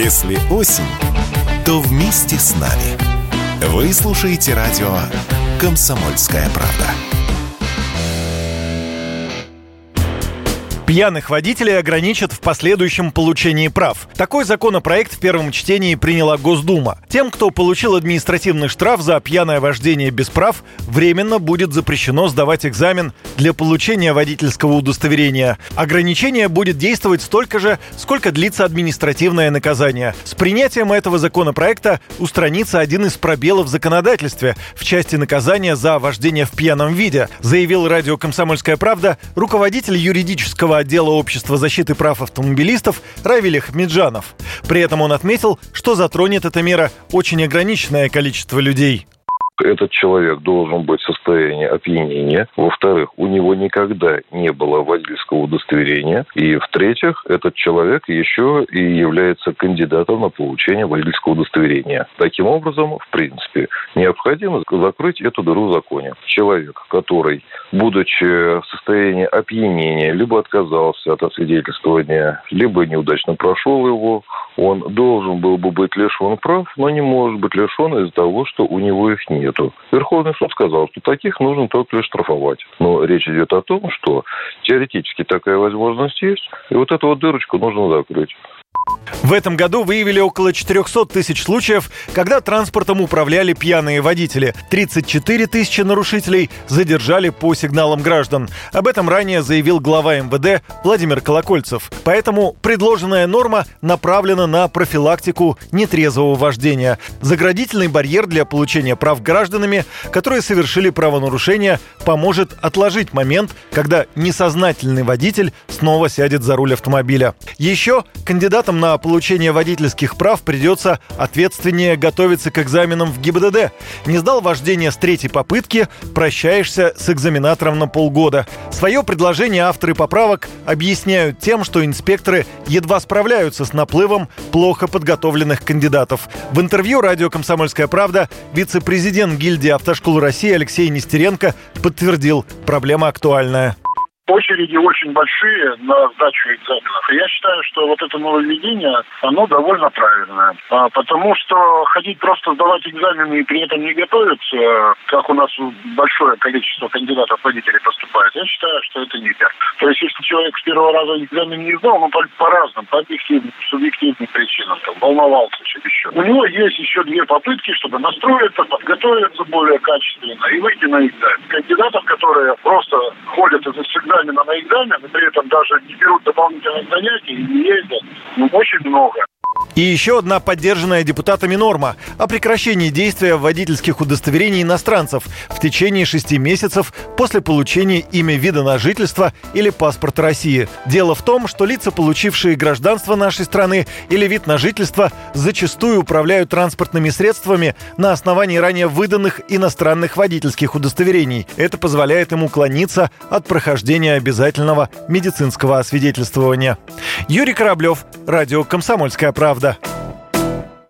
Если осень, то вместе с нами. Вы слушаете радио «Комсомольская правда». Пьяных водителей ограничат в последующем получении прав. Такой законопроект в первом чтении приняла Госдума. Тем, кто получил административный штраф за пьяное вождение без прав, временно будет запрещено сдавать экзамен для получения водительского удостоверения. Ограничение будет действовать столько же, сколько длится административное наказание. С принятием этого законопроекта устранится один из пробелов в законодательстве в части наказания за вождение в пьяном виде, заявил радио «Комсомольская правда» руководитель юридического отдела общества защиты прав автомобилистов Равиль Ахмеджанов. При этом он отметил, что затронет эта мера очень ограниченное количество людей этот человек должен быть в состоянии опьянения. Во-вторых, у него никогда не было водительского удостоверения. И в-третьих, этот человек еще и является кандидатом на получение водительского удостоверения. Таким образом, в принципе, необходимо закрыть эту дыру в законе. Человек, который, будучи в состоянии опьянения, либо отказался от освидетельствования, либо неудачно прошел его, он должен был бы быть лишен прав, но не может быть лишен из-за того, что у него их нету. Верховный суд сказал, что таких нужно только лишь штрафовать. Но речь идет о том, что теоретически такая возможность есть, и вот эту вот дырочку нужно закрыть. В этом году выявили около 400 тысяч случаев, когда транспортом управляли пьяные водители. 34 тысячи нарушителей задержали по сигналам граждан. Об этом ранее заявил глава МВД Владимир Колокольцев. Поэтому предложенная норма направлена на профилактику нетрезвого вождения. Заградительный барьер для получения прав гражданами, которые совершили правонарушение, поможет отложить момент, когда несознательный водитель снова сядет за руль автомобиля. Еще кандидатам на получение водительских прав придется ответственнее готовиться к экзаменам в ГИБДД. Не сдал вождение с третьей попытки, прощаешься с экзаменатором на полгода. Свое предложение авторы поправок объясняют тем, что инспекторы едва справляются с наплывом плохо подготовленных кандидатов. В интервью радио «Комсомольская правда» вице-президент гильдии автошкол России Алексей Нестеренко подтвердил, проблема актуальная очереди очень большие на сдачу экзаменов. Я считаю, что вот это нововведение, оно довольно правильное. А, потому что ходить просто сдавать экзамены и при этом не готовиться, как у нас большое количество кандидатов водителей поступает, я считаю, что это не верно. То есть, если человек с первого раза экзамен не сдал, ну, по, по разным, по объективным, субъективным причинам, там, волновался. У него есть еще две попытки, чтобы настроиться, подготовиться более качественно и выйти на экзамен. Кандидатов, которые просто ходят из экзамена на экзамен, и при этом даже не берут дополнительных занятий и не ездят, ну, очень много. И еще одна поддержанная депутатами норма о прекращении действия водительских удостоверений иностранцев в течение шести месяцев после получения имя вида на жительство или паспорта России. Дело в том, что лица, получившие гражданство нашей страны или вид на жительство, зачастую управляют транспортными средствами на основании ранее выданных иностранных водительских удостоверений. Это позволяет им уклониться от прохождения обязательного медицинского освидетельствования. Юрий Кораблев, Радио «Комсомольская правда».